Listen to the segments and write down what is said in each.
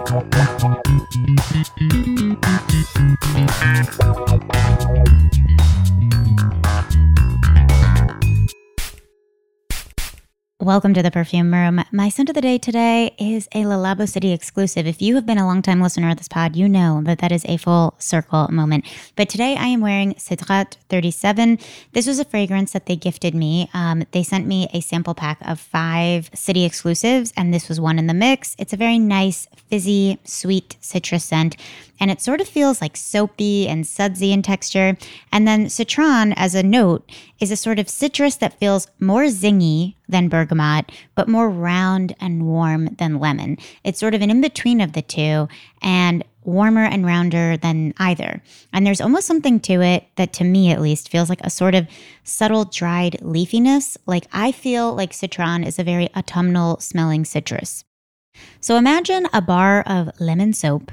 Thank you. Welcome to the Perfume Room. My scent of the day today is a Le Labo City exclusive. If you have been a longtime listener of this pod, you know that that is a full circle moment. But today I am wearing Cedrat 37. This was a fragrance that they gifted me. Um, they sent me a sample pack of five city exclusives, and this was one in the mix. It's a very nice, fizzy, sweet citrus scent and it sort of feels like soapy and sudsy in texture. And then citron, as a note, is a sort of citrus that feels more zingy than bergamot, but more round and warm than lemon. It's sort of an in between of the two and warmer and rounder than either. And there's almost something to it that, to me at least, feels like a sort of subtle dried leafiness. Like I feel like citron is a very autumnal smelling citrus. So imagine a bar of lemon soap,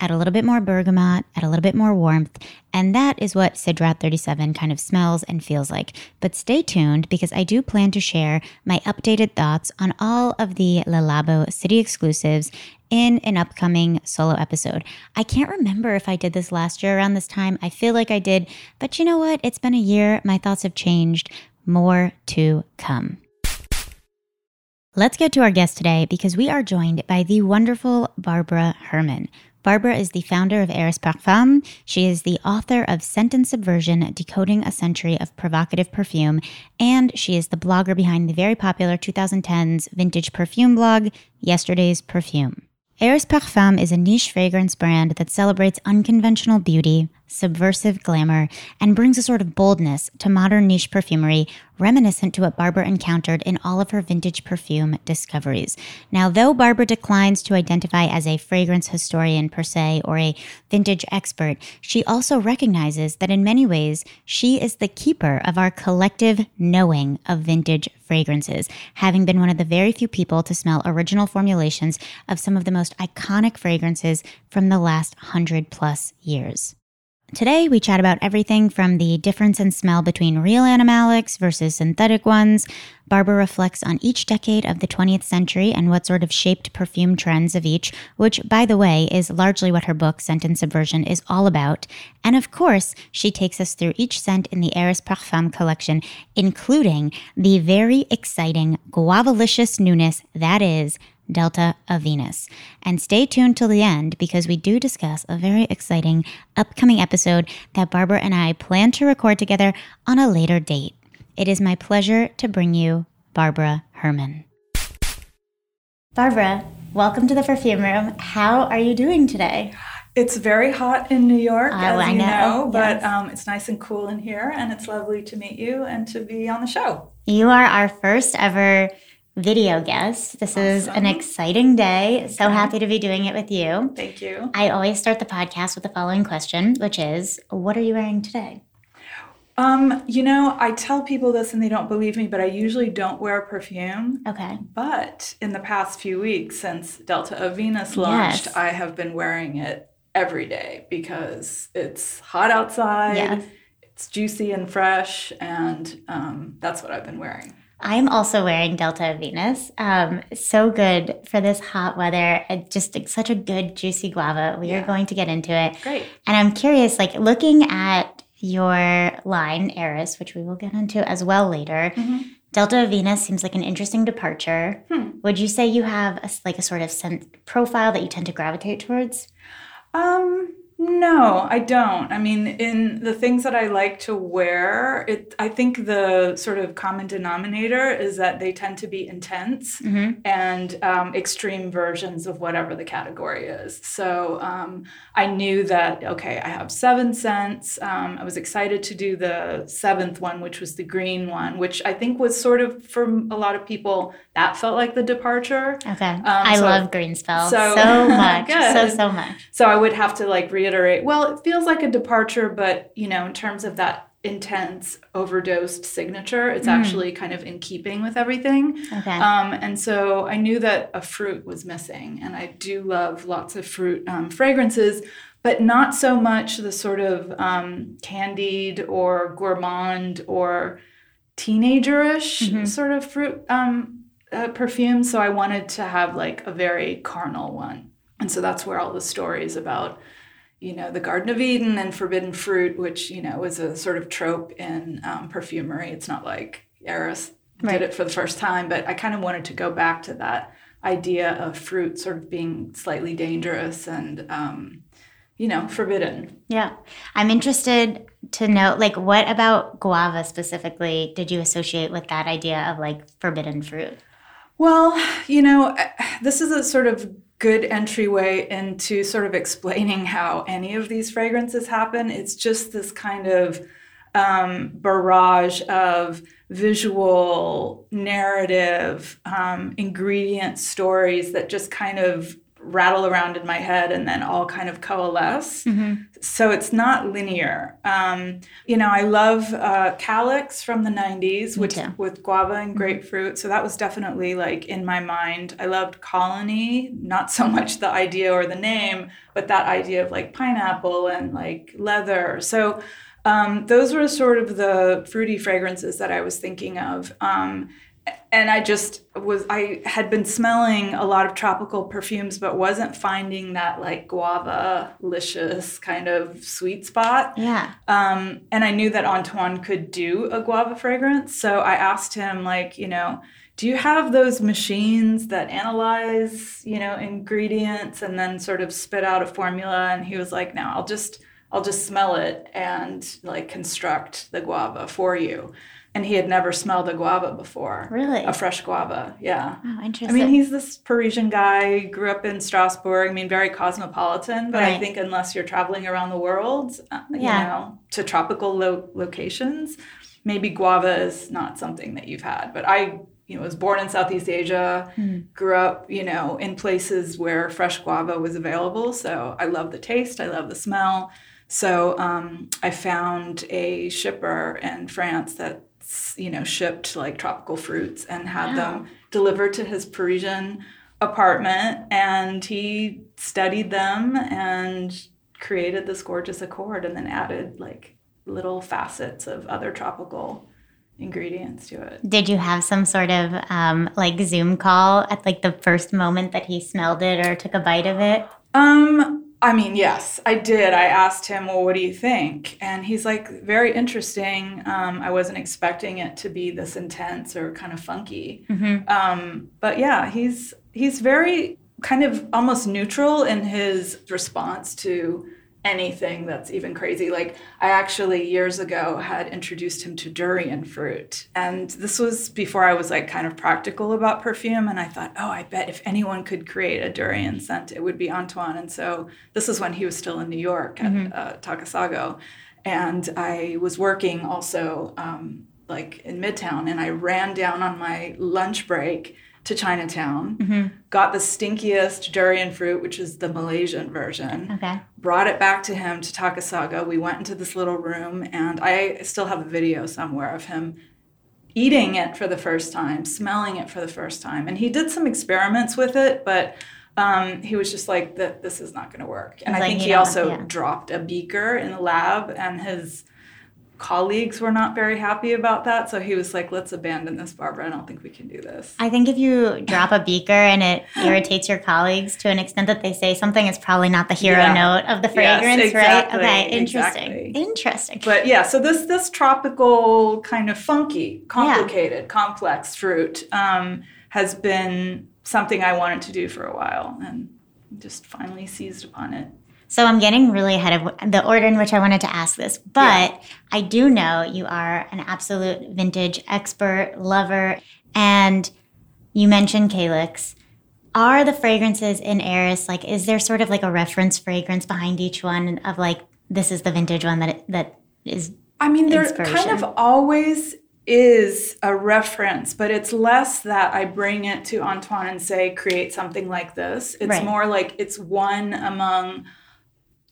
add a little bit more bergamot, add a little bit more warmth, and that is what Cedrat 37 kind of smells and feels like. But stay tuned because I do plan to share my updated thoughts on all of the Le Labo city exclusives in an upcoming solo episode. I can't remember if I did this last year around this time. I feel like I did, but you know what? It's been a year. My thoughts have changed. More to come. Let's get to our guest today because we are joined by the wonderful Barbara Herman. Barbara is the founder of Eris Parfum. She is the author of Scent and Subversion Decoding a Century of Provocative Perfume, and she is the blogger behind the very popular 2010s vintage perfume blog, Yesterday's Perfume. Eris Parfum is a niche fragrance brand that celebrates unconventional beauty, subversive glamour, and brings a sort of boldness to modern niche perfumery, reminiscent to what Barbara encountered in all of her vintage perfume discoveries. Now, though Barbara declines to identify as a fragrance historian per se or a vintage expert, she also recognizes that in many ways, she is the keeper of our collective knowing of vintage fragrances, having been one of the very few people to smell original formulations of some of the most iconic fragrances from the last hundred plus years. Today, we chat about everything from the difference in smell between real animalics versus synthetic ones. Barbara reflects on each decade of the 20th century and what sort of shaped perfume trends of each, which, by the way, is largely what her book, Scent and Subversion, is all about. And of course, she takes us through each scent in the Eris Parfum collection, including the very exciting guavalicious newness that is Delta of Venus. And stay tuned till the end because we do discuss a very exciting upcoming episode that Barbara and I plan to record together on a later date. It is my pleasure to bring you Barbara Herman. Barbara, welcome to the perfume room. How are you doing today? It's very hot in New York, Oh, as I you know, know, but yes. um, it's nice and cool in here, and it's lovely to meet you and to be on the show. You are our first ever video guest. This is an exciting day. So happy to be doing it with you. Thank you. I always start the podcast with the following question, which is What are you wearing today? Um, you know, I tell people this and they don't believe me, but I usually don't wear perfume. Okay. But in the past few weeks, since Delta of Venus launched, Yes. I have been wearing it every day because it's hot outside, Yes. it's juicy and fresh, and um, that's what I've been wearing. I am also wearing Delta Venus. Um, so good for this hot weather. Just such a good juicy guava. We are going to get into it. Great. And I'm curious, like looking at your line, Eris, which we will get into as well later. Mhm. Delta of Venus seems like an interesting departure. Hmm. Would you say you have a, like a sort of scent profile that you tend to gravitate towards? Um, no, I don't. I mean, in the things that I like to wear, it I think the sort of common denominator is that they tend to be intense Mm-hmm. and um, extreme versions of whatever the category is. So um, I knew that, okay, I have seven scents. Um, I was excited to do the seventh one, which was the green one, which I think was sort of, for a lot of people, that felt like the departure. Okay. I Um, so- love green spell so, so- much. So, so much. So I would have to like reiterate, well, it feels like a departure, but you know, in terms of that intense overdosed signature, it's Mm. actually kind of in keeping with everything. Okay. Um, and so I knew that a fruit was missing, and I do love lots of fruit um, fragrances, but not so much the sort of um, candied or gourmand or teenagerish Mhm. sort of fruit um, uh, perfume. So I wanted to have like a very carnal one. And so that's where all the stories about, you know, the Garden of Eden and forbidden fruit, which, you know, was a sort of trope in um, perfumery. It's not like Eris right. did it for the first time, but I kind of wanted to go back to that idea of fruit sort of being slightly dangerous and, um, you know, forbidden. Yeah. I'm interested to know, like, what about guava specifically did you associate with that idea of like forbidden fruit? Well, you know, this is a sort of good entryway into sort of explaining how any of these fragrances happen. It's just this kind of um, barrage of visual, narrative, um, ingredient stories that just kind of rattle around in my head and then all kind of coalesce. Mm-hmm. So it's not linear. Um, you know, I love uh, Calyx from the 90s with, with guava and mm-hmm. grapefruit. So that was definitely like in my mind. I loved Colony, not so much the idea or the name, but that idea of like pineapple and like leather. So um, those were sort of the fruity fragrances that I was thinking of. Um, and I just was I had been smelling a lot of tropical perfumes, but wasn't finding that like guava licious kind of sweet spot. Yeah. Um, and I knew that Antoine could do a guava fragrance, so I asked him like, you know, do you have those machines that analyze, you know, ingredients and then sort of spit out a formula? And he was like, no, I'll just I'll just smell it and like construct the guava for you. And he had never smelled a guava before. Really? A fresh guava, yeah. Oh, interesting. I mean, he's this Parisian guy, grew up in Strasbourg. I mean, very cosmopolitan, but right. I think unless you're traveling around the world, uh, yeah. you know, to tropical lo- locations, maybe guava is not something that you've had. But I you know, was born in Southeast Asia, mm. grew up, you know, in places where fresh guava was available. So I love the taste, I love the smell. So um, I found a shipper in France that you know shipped like tropical fruits and had them delivered to his Parisian apartment, and he studied them and created this gorgeous accord, and then added like little facets of other tropical ingredients to it. Did you have some sort of um, like Zoom call at like the first moment that he smelled it or took a bite of it? Um, I mean, yes, I did. I asked him, well, what do you think? And he's like, very interesting. Um, I wasn't expecting it to be this intense or kind of funky. Mm-hmm. Um, but yeah, he's he's very kind of almost neutral in his response to anything that's even crazy. Like I actually years ago had introduced him to durian fruit. And this was before I was like kind of practical about perfume and I thought, "Oh, I bet if anyone could create a durian scent, it would be Antoine." And so this is when he was still in New York at mm-hmm. uh, Takasago. And I was working also um, like in Midtown and I ran down on my lunch break to Chinatown, mm-hmm. got the stinkiest durian fruit, which is the Malaysian version. Okay. Brought it back to him to Takasago. We went into this little room, and I still have a video somewhere of him eating it for the first time, smelling it for the first time. And he did some experiments with it, but um, he was just like, "That "This is not going to work." And I like, think he also yeah. dropped a beaker in the lab, and his colleagues were not very happy about that. So he was like, let's abandon this, Barbara. I don't think we can do this. I think if you drop a beaker and it irritates your colleagues to an extent that they say something, it's probably not the hero yeah. note of the fragrance, yes, exactly, right? Okay, interesting. Exactly. Interesting. But yeah, so this this tropical kind of funky, complicated, yeah. complex fruit um, has been something I wanted to do for a while and just finally seized upon it. So I'm getting really ahead of the order in which I wanted to ask this, but yeah. I do know you are an absolute vintage expert, lover, and you mentioned Calyx. Are the fragrances in Eris like? Is there sort of like a reference fragrance behind each one of like this is the vintage one that that is? I mean, there kind of always is a reference, but it's less that I bring it to Antoine and say, create something like this. It's right. more like it's one among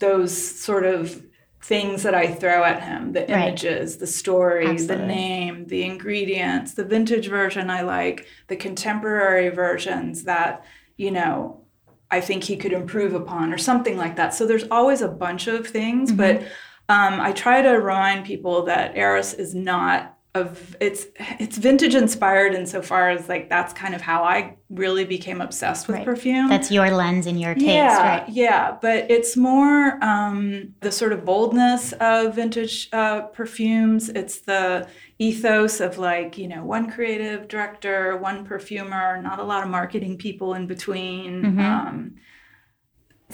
those sort of things that I throw at him the right. images, the story, Absolutely. the name, the ingredients, the vintage version I like, the contemporary versions that, you know, I think he could improve upon or something like that. So there's always a bunch of things, mm-hmm. but um, I try to remind people that Eris is not of it's it's vintage inspired insofar as like that's kind of how I really became obsessed with Right. perfume. That's your lens and your taste, yeah, right? yeah, but it's more um, the sort of boldness of vintage uh, perfumes. It's the ethos of like you know one creative director, one perfumer, not a lot of marketing people in between. Mhm. Um,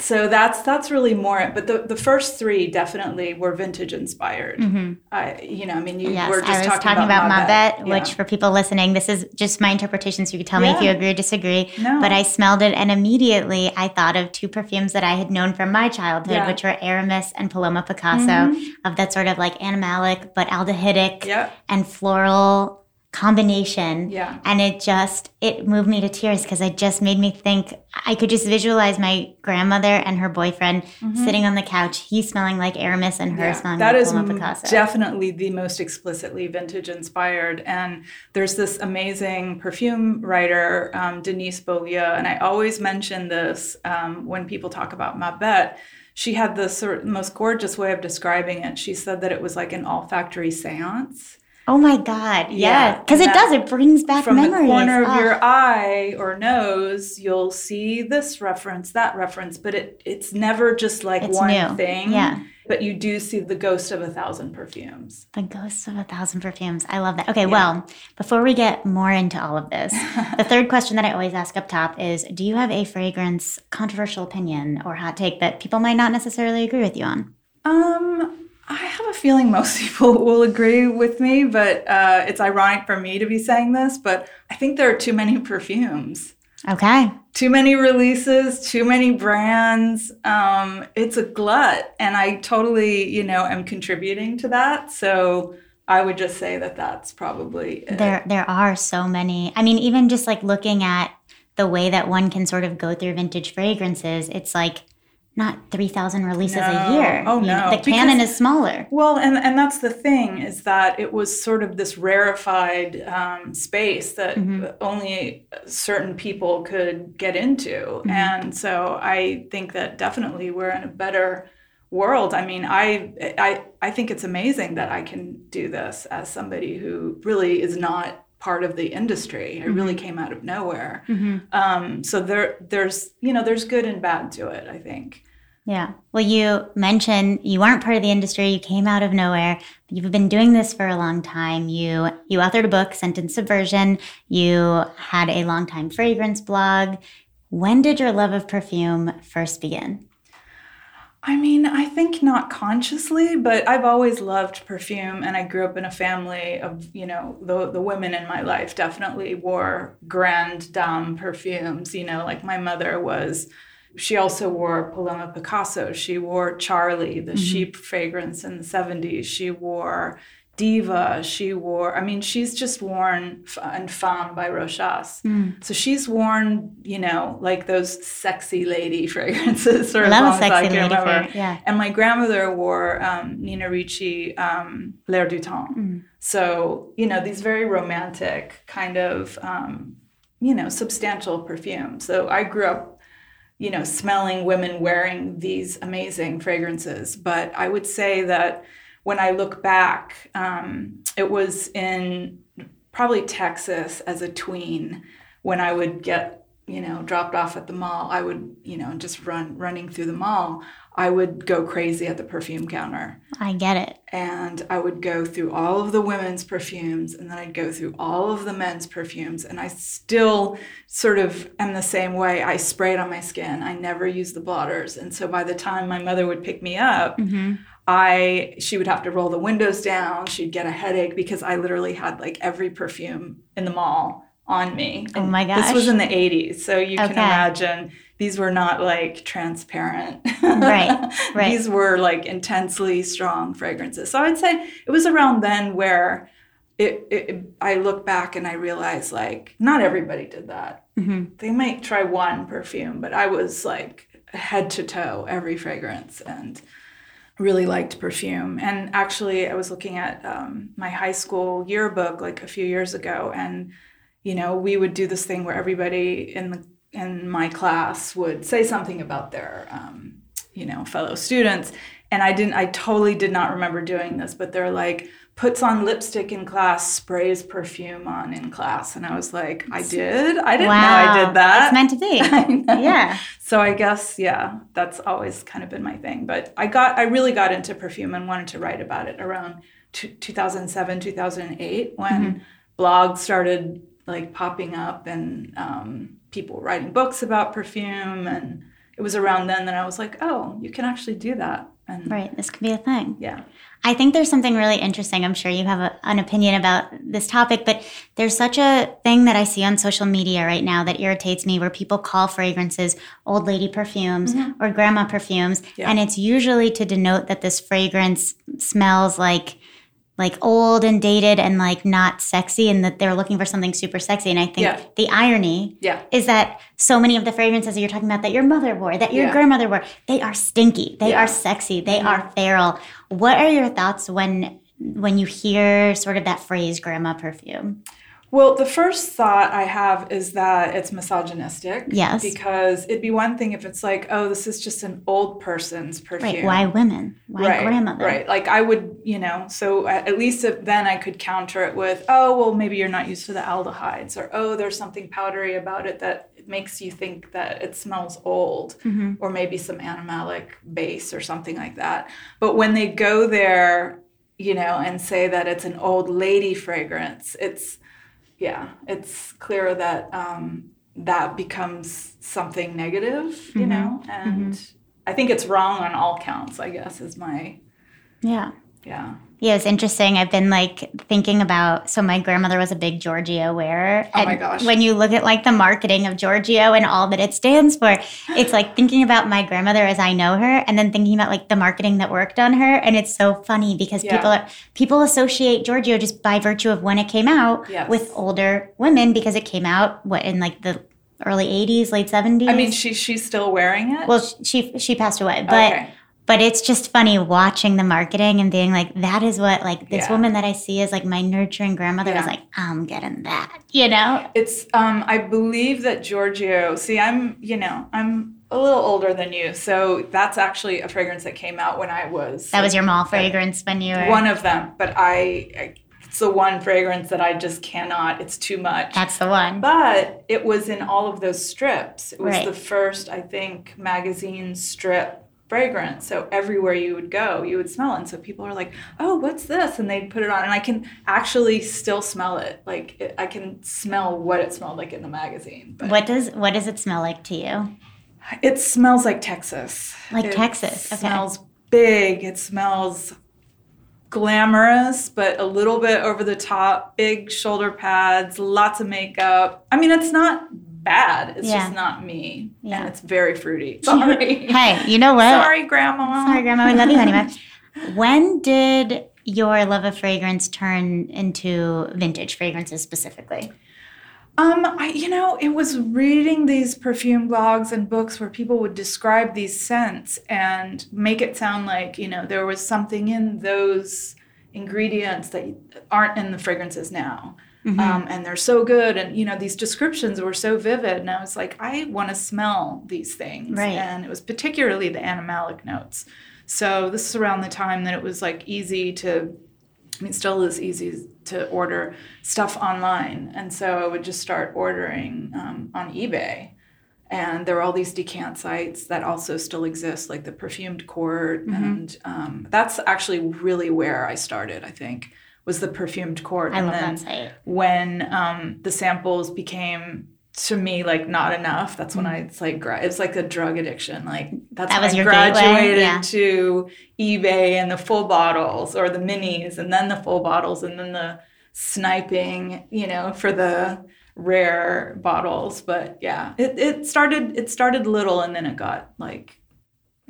so that's that's really more. But the the first three definitely were vintage inspired. hmm I you know I mean you Yes, were just I was talking, talking about, Ma Mabet, Bête, which for people listening, this is just my interpretation, so you can tell me if you agree or disagree. no, But I smelled it, and immediately I thought of two perfumes that I had known from my childhood, Yeah. which were Aramis and Paloma Picasso, Mhm. of that sort of like animalic but aldehydic yeah and floral combination. yeah And it just it moved me to tears because it just made me think I could just visualize my grandmother and her boyfriend Mhm. sitting on the couch, he smelling like Aramis and her Yeah, smelling that like is Picasso. definitely the most explicitly vintage inspired. And there's this amazing perfume writer, um, Denyse Beaulieu, and I always mention this um, when people talk about Ma Bête. She had the sort most gorgeous way of describing it. She said that it was like an olfactory seance. Oh my God. Yeah, Yeah. Because and it does. It brings back memories. From memories. the corner of Ah. your eye or nose, you'll see this reference, that reference, but it it's never just like It's one new. thing. Yeah. But you do see the ghost of a thousand perfumes. The ghost of a thousand perfumes. I love that. Okay, Yeah. well, before we get more into all of this, the third question that I always ask up top is Do you have a fragrance controversial opinion or hot take that people might not necessarily agree with you on? Um, I have a feeling most people will agree with me, but uh, it's ironic for me to be saying this, but I think there are too many perfumes. Okay. Too many releases, too many brands. Um, it's a glut, and I totally, you know, am contributing to that. So I would just say that that's probably it. There there are so many. I mean, even just like looking at the way that one can sort of go through vintage fragrances, it's like not 3,000 releases No. a year. Oh, You know, no, The canon because- is smaller. Well, and and that's the thing is that it was sort of this rarefied um, space that Mhm. only certain people could get into, Mhm. and so I think that definitely we're in a better world. I mean, I I I think it's amazing that I can do this as somebody who really is not part of the industry. I really came out of nowhere. Um, so there there's you know there's good and bad to it. I think. Yeah. Well, you mentioned you weren't part of the industry. You came out of nowhere. You've been doing this for a long time. You you authored a book, Scent and Subversion. You had a long time fragrance blog. When did your love of perfume first begin? I mean, I think not consciously, but I've always loved perfume, and I grew up in a family of, you know, the the women in my life definitely wore grande dame perfumes. You know, like my mother was. She also wore Paloma Picasso. She wore Charlie, the sheep fragrance in the '70s. She wore Diva. She wore. I mean, she's just worn F- and Femme by Rochas. So she's worn, you know, like those sexy lady fragrances Or Love a sexy lady fragrance. Yeah. And my grandmother wore um, Nina Ricci, um, L'air du temps. Mm. So, you know, these very romantic kind of, um, you know, substantial perfumes. So I grew up, you know, smelling women wearing these amazing fragrances. But I would say that when I look back, um, it was in probably Texas as a tween when I would get, you know, dropped off at the mall. I would, you know, just run running through the mall. I would go crazy at the perfume counter I get it. and I would go through all of the women's perfumes and then I'd go through all of the men's perfumes and I still sort of am the same way. I spray it on my skin. I never use the blotters. And so by the time my mother would pick me up, hmm I she would have to roll the windows down. She'd get a headache because I literally had like every perfume in the mall on me. Oh my my This was in the 80s. So you can imagine these were not like transparent. Right, right. These were like intensely strong fragrances. So I'd say it was around then where it, it I look back and I realize like not everybody did that. hmm They might try one perfume, but I was like head to toe every fragrance and really liked perfume. And actually, I was looking at um, my high school yearbook like a few years ago, and you know, we would do this thing where everybody in the in my class would say something about their um, you know, fellow students. And I didn't, I totally did not remember doing this, but they're like, puts on lipstick in class, sprays perfume on in class. And I was like, I did? I didn't wow. know I did that. It's meant to be. yeah. So I guess, yeah, that's always kind of been my thing. But I got, I really got into perfume and wanted to write about it around t- 2007, 2008 when mm-hmm. blogs started like popping up and um, people writing books about perfume. And it was around then that I was like, oh, you can actually do that. And right, this could be a thing. Yeah. I think there's something really interesting. I'm sure you have a, an opinion about this topic, but there's such a thing that I see on social media right now that irritates me where people call fragrances old lady perfumes mm-hmm. or grandma perfumes. Yeah. And it's usually to denote that this fragrance smells like like old and dated and like not sexy and that they're looking for something super sexy and i think yeah. the irony yeah. is that so many of the fragrances that you're talking about that your mother wore that your yeah. grandmother wore they are stinky they are sexy they mm-hmm. are feral what are your thoughts when when you hear sort of that phrase grandma perfume well, the first thought I have is that it's misogynistic. Yes. Because it'd be one thing if it's like, oh, this is just an old person's perfume. Right. Why women? Why right, grandmother? Right. Like I would, you know, so at least if then I could counter it with, oh, well, maybe you're not used to the aldehydes, or oh, there's something powdery about it that makes you think that it smells old, mm-hmm. or maybe some animalic base or something like that. But when they go there, you know, and say that it's an old lady fragrance, it's yeah, it's clear that um, that becomes something negative, you mm-hmm. know, and mm-hmm. I think it's wrong on all counts. I guess is my yeah yeah yeah, it's interesting. I've been like thinking about. So my grandmother was a big Giorgio wearer. Oh my gosh! When you look at like the marketing of Giorgio and all that it stands for, it's like thinking about my grandmother as I know her, and then thinking about like the marketing that worked on her. And it's so funny because yeah. people are people associate Giorgio just by virtue of when it came out yes. with older women because it came out what in like the early 80s late 70s i mean she, she's still wearing it well she she passed away but okay but it's just funny watching the marketing and being like that is what like this yeah. woman that i see is like my nurturing grandmother yeah. was like i'm getting that you know it's um i believe that giorgio see i'm you know i'm a little older than you so that's actually a fragrance that came out when i was that was your mall fragrance when you were one of them but i, I it's the one fragrance that I just cannot. It's too much. That's the one. But it was in all of those strips. It was right. the first, I think, magazine strip fragrance. So everywhere you would go, you would smell it. And so people are like, "Oh, what's this?" And they'd put it on, and I can actually still smell it. Like it, I can smell what it smelled like in the magazine. But what does what does it smell like to you? It smells like Texas. Like it Texas. Okay. Smells big. It smells glamorous, but a little bit over the top. Big shoulder pads, lots of makeup. I mean, it's not bad. It's yeah. just not me. Yeah. And it's very fruity. Sorry. hey, you know what? Sorry, Grandma. Sorry, Grandma. We love you, honey. when did your love of fragrance turn into vintage fragrances specifically? Um, I, you know, it was reading these perfume blogs and books where people would describe these scents and make it sound like, you know, there was something in those ingredients that aren't in the fragrances now. Mm-hmm. Um, and they're so good. And, you know, these descriptions were so vivid. And I was like, I want to smell these things. Right. And it was particularly the animalic notes. So this is around the time that it was like easy to, I mean, still is easy to order stuff online. And so I would just start ordering um, on eBay. And there were all these decant sites that also still exist, like the Perfumed Court. Mm-hmm. And um, that's actually really where I started, I think was the perfumed court. I and love then that site. When um, the samples became to me like not enough, that's when I it's like it's like a drug addiction. Like that's that when I graduated yeah. to eBay and the full bottles or the minis and then the full bottles and then the sniping, you know, for the rare bottles. But yeah, it, it started it started little and then it got like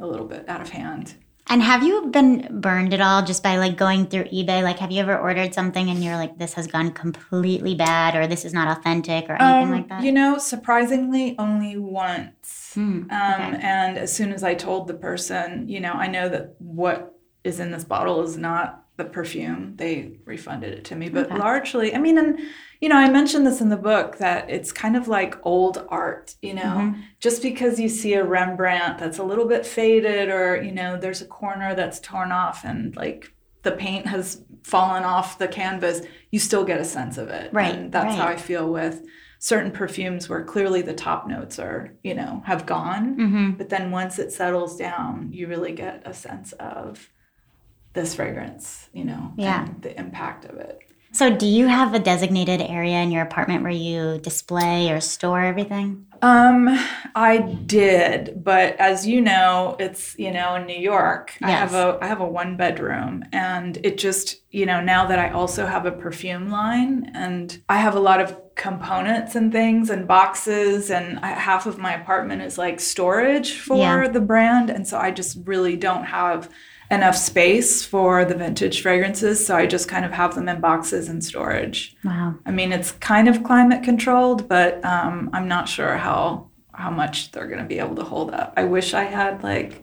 a little bit out of hand. And have you been burned at all just by like going through eBay? Like, have you ever ordered something and you're like, this has gone completely bad or this is not authentic or anything um, like that? You know, surprisingly, only once. Hmm, um, And as soon as I told the person, you know, I know that what is in this bottle is not the perfume. They refunded it to me, but okay. largely, I mean, and you know, I mentioned this in the book that it's kind of like old art, you know, mm-hmm. just because you see a Rembrandt that's a little bit faded or, you know, there's a corner that's torn off and like the paint has fallen off the canvas, you still get a sense of it. Right. And that's right. how I feel with certain perfumes where clearly the top notes are, you know, have gone. Mm-hmm. But then once it settles down, you really get a sense of this fragrance, you know, yeah. the impact of it. So, do you have a designated area in your apartment where you display or store everything? Um, I did, but as you know, it's you know in New York. Yes. I have a I have a one bedroom, and it just you know now that I also have a perfume line, and I have a lot of components and things and boxes, and I, half of my apartment is like storage for yeah. the brand, and so I just really don't have enough space for the vintage fragrances, so I just kind of have them in boxes and storage. Wow. I mean, it's kind of climate controlled, but um, I'm not sure how how much they're going to be able to hold up. I wish I had like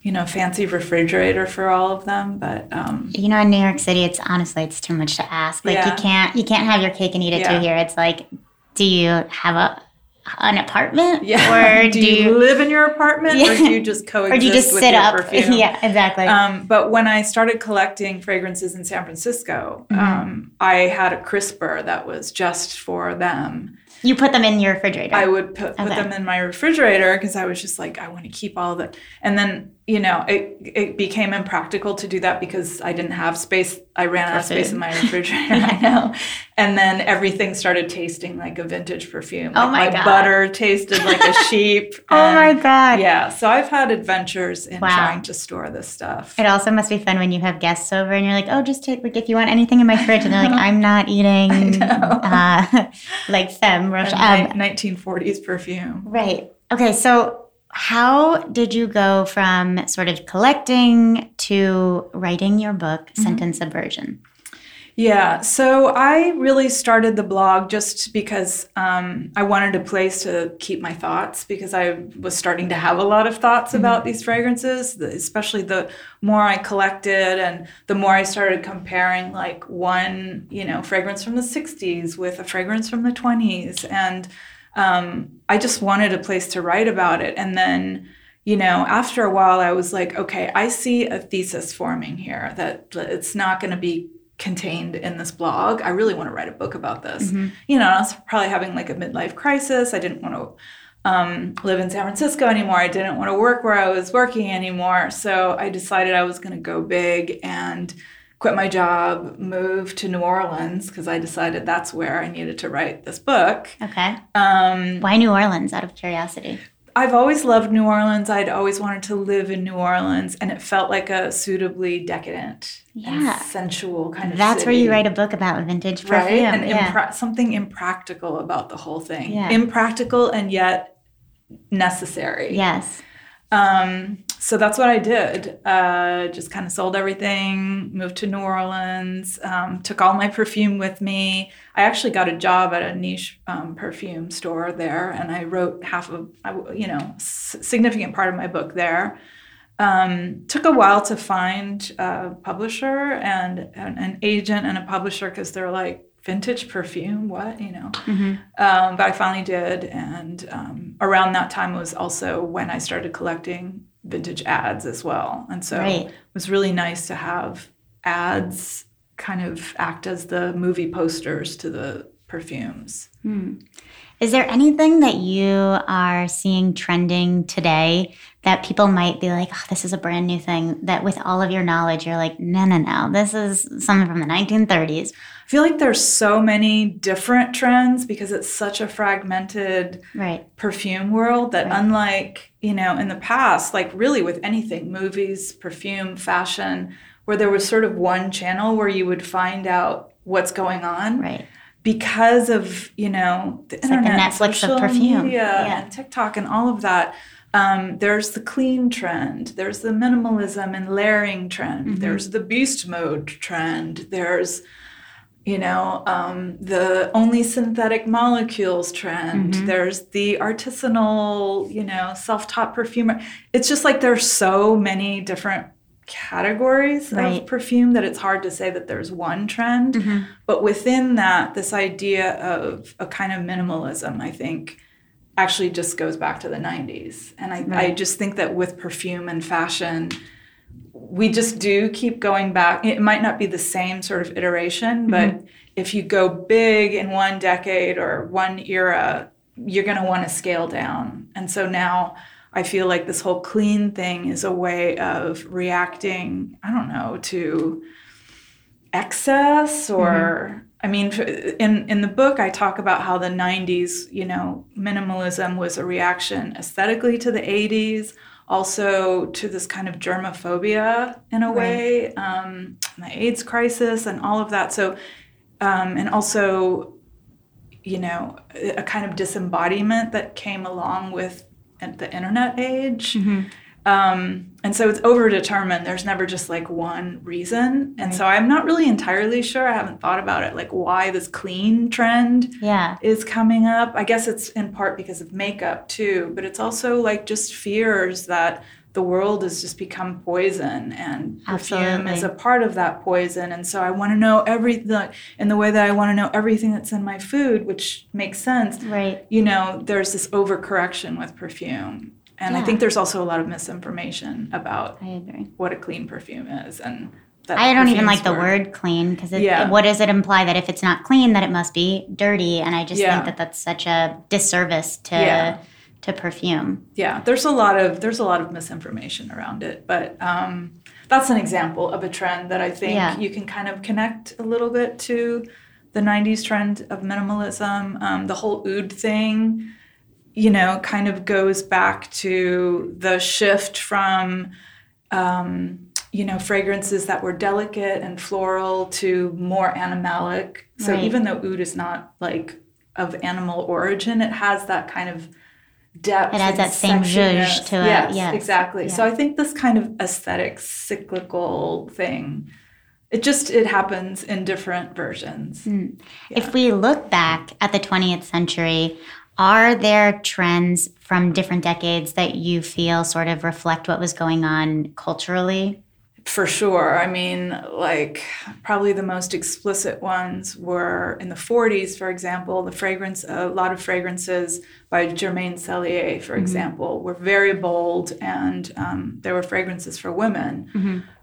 you know fancy refrigerator for all of them but um, you know in new york city it's honestly it's too much to ask like yeah. you can't you can't have your cake and eat it yeah. too here it's like do you have a an apartment? Yeah. Or do, do you, you, live in your apartment yeah. or do you just coexist or do you just sit up? perfume? yeah, exactly. Um, but when I started collecting fragrances in San Francisco, mm-hmm. um, I had a crisper that was just for them. You put them in your refrigerator. I would put, put okay. them in my refrigerator because I was just like, I want to keep all the. And then you know, it it became impractical to do that because I didn't have space. I ran out of space in my refrigerator. I know. And then everything started tasting like a vintage perfume. Oh my, my god! Butter tasted like a sheep. oh my god! Yeah. So I've had adventures in wow. trying to store this stuff. It also must be fun when you have guests over and you're like, oh, just take like if you want anything in my fridge, and they're like, I'm not eating uh, like femme Rochas. Um, 1940s perfume. Right. Okay. So how did you go from sort of collecting to writing your book, mm-hmm. Scent and Subversion? Yeah, so I really started the blog just because um, I wanted a place to keep my thoughts because I was starting to have a lot of thoughts mm-hmm. about these fragrances, especially the more I collected and the more I started comparing like one, you know, fragrance from the 60s with a fragrance from the 20s and um, I just wanted a place to write about it. And then, you know, after a while, I was like, okay, I see a thesis forming here that it's not going to be contained in this blog. I really want to write a book about this. Mm-hmm. You know, I was probably having like a midlife crisis. I didn't want to um, live in San Francisco anymore. I didn't want to work where I was working anymore. So I decided I was going to go big and quit my job, moved to New Orleans because I decided that's where I needed to write this book. Okay. Um, Why New Orleans, out of curiosity? I've always loved New Orleans. I'd always wanted to live in New Orleans, and it felt like a suitably decadent, yeah. sensual kind of. That's city. where you write a book about vintage perfume, right? And yeah. impra- something impractical about the whole thing. Yeah. Impractical and yet necessary. Yes. Um, so that's what I did. Uh, just kind of sold everything, moved to New Orleans, um, took all my perfume with me. I actually got a job at a niche um, perfume store there, and I wrote half of, you know, significant part of my book there. Um, took a while to find a publisher and an, an agent and a publisher because they're like vintage perfume what you know mm-hmm. um, but i finally did and um, around that time was also when i started collecting vintage ads as well. And so right. it was really nice to have ads kind of act as the movie posters to the perfumes. Hmm. Is there anything that you are seeing trending today that people might be like, oh, this is a brand new thing that with all of your knowledge, you're like, no, no, no, this is something from the 1930s? I feel like there's so many different trends because it's such a fragmented right. perfume world that right. unlike, you know, in the past, like really with anything, movies, perfume, fashion, where there was sort of one channel where you would find out what's going on. Right because of you know the it's internet, like the Netflix social of perfume, media, yeah. and TikTok, and all of that. Um, there's the clean trend. There's the minimalism and layering trend. Mm-hmm. There's the beast mode trend. There's you know um, the only synthetic molecules trend. Mm-hmm. There's the artisanal, you know, self-taught perfumer. It's just like there's so many different categories Right. of perfume that it's hard to say that there's one trend. Mhm. But within that, this idea of a kind of minimalism, I think, actually just goes back to the 90s. And I, I just think that with perfume and fashion, we just do keep going back. It might not be the same sort of iteration, mm-hmm. but if you go big in one decade or one era, you're going to want to scale down. And so now I feel like this whole clean thing is a way of reacting, I don't know, to excess or mm-hmm. I mean in in the book I talk about how the 90s, you know, minimalism was a reaction aesthetically to the 80s, also to this kind of germophobia in a Right. way, um, the AIDS crisis and all of that. So um, and also you know, a kind of disembodiment that came along with the internet age. Mhm. Um, and so it's overdetermined. There's never just like one reason. And so I'm not really entirely sure. I haven't thought about it, like why this clean trend Yeah. is coming up. I guess it's in part because of makeup too, but it's also like just fears that the world has just become poison and perfume is a part of that poison. And so I want to know everything in the way that I want to know everything that's in my food, which makes sense Right. you know, there's this overcorrection with perfume. And I think there's also a lot of misinformation about I agree. what a clean perfume is and that I don't even like the word clean because Yeah. what does it imply that if it's not clean that it must be dirty? And I just Yeah. think that that's such a disservice to Yeah. to perfume. Yeah, there's a lot of there's a lot of misinformation around it, but um, that's an example of a trend that I think Yeah. you can kind of connect a little bit to the '90s trend of minimalism. Um, the whole oud thing, you know, kind of goes back to the shift from um, you know, fragrances that were delicate and floral to more animalic. So Right. even though oud is not like of animal origin, it has that kind of depth. It has that same zhuzh to it, Yes, yes. exactly. So I think this kind of aesthetic cyclical thing, it just it happens in different versions. If we look back at the 20th century, are there trends from different decades that you feel sort of reflect what was going on culturally? For sure. I mean, like, probably the most explicit ones were in the 40s, for example. The fragrance, a lot of fragrances by Germaine Cellier, for example, were very bold and um, there were fragrances for women.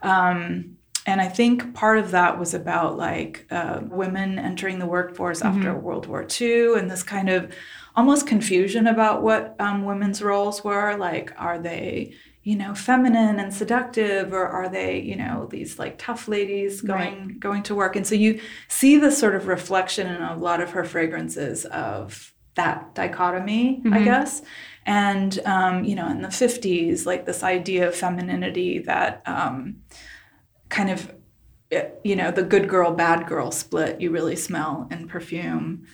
Um, and I think part of that was about like uh, women entering the workforce after World War II and this kind of almost confusion about what um, women's roles were. Like, are they, you know, feminine and seductive, or are they, you know, these like tough ladies going going to work? And so you see this sort of reflection in a lot of her fragrances of that dichotomy, I guess. And um, you know, in the fifties, like this idea of femininity that um, kind of you know the good girl bad girl split you really smell in perfume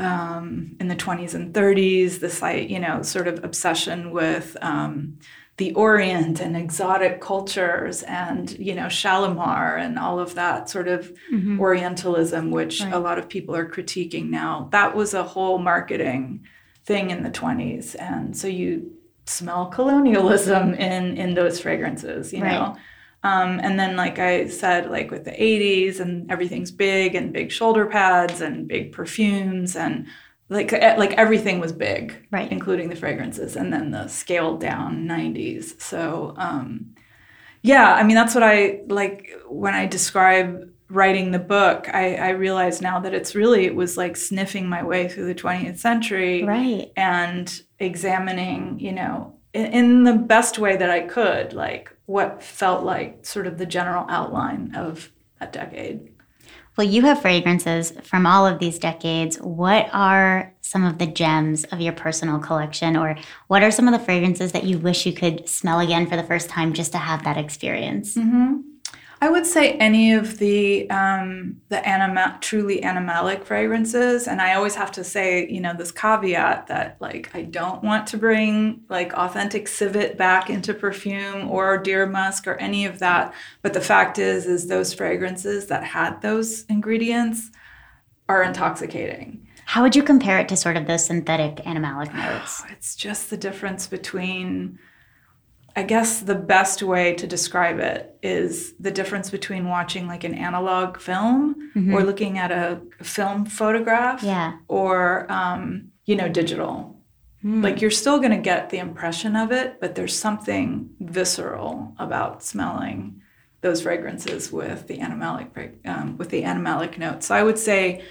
um, in the 20s and 30s this like you know sort of obsession with um, the orient and exotic cultures and you know shalimar and all of that sort of orientalism which Right. a lot of people are critiquing now that was a whole marketing thing in the 20s and so you smell colonialism in in those fragrances you Right. know um, and then, like I said, like with the 80s and everything's big and big shoulder pads and big perfumes and like like everything was big, Right. including the fragrances. And then the scaled down 90s. So um, yeah, I mean that's what I like when I describe writing the book. I, I realize now that it's really it was like sniffing my way through the 20th century Right. and examining, you know, in the best way that I could, like what felt like sort of the general outline of that decade. Well, you have fragrances from all of these decades. What are some of the gems of your personal collection, or what are some of the fragrances that you wish you could smell again for the first time just to have that experience? Mm-hmm. I would say any of the um, the anima- truly animalic fragrances, and I always have to say, you know, this caveat that like I don't want to bring like authentic civet back into perfume or deer musk or any of that. But the fact is, is those fragrances that had those ingredients are intoxicating. How would you compare it to sort of those synthetic animalic notes? It's just the difference between I guess the best way to describe it is the difference between watching like an analog film Mhm. or looking at a film photograph Yeah. or, um, you know, digital. Mm. Like you're still going to get the impression of it, but there's something visceral about smelling those fragrances with the animalic um, with the animalic notes. So I would say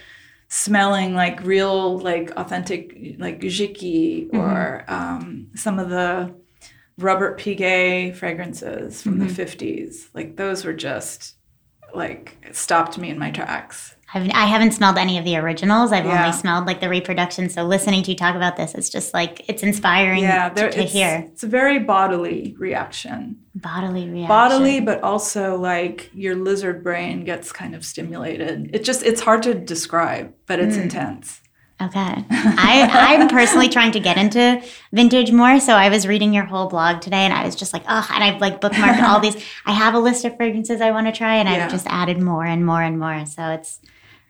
smelling like real, like authentic, like Jicky or um, some of the Robert Piguet fragrances from the mm-hmm. 50s. Like those were just like stopped me in my tracks. I've, I haven't smelled any of the originals. I've Yeah. only smelled like the reproduction. So listening to you talk about this, it's just like it's inspiring Yeah, to, there, to it's, hear. it's a very bodily reaction. Bodily reaction. bodily but also like your lizard brain gets kind of stimulated it just it's hard to describe but it's mm. intense Okay. I, I'm personally trying to get into vintage more. So I was reading your whole blog today and I was just like, oh, and I've like bookmarked all these. I have a list of fragrances I want to try and Yeah. I've just added more and more and more. So it's,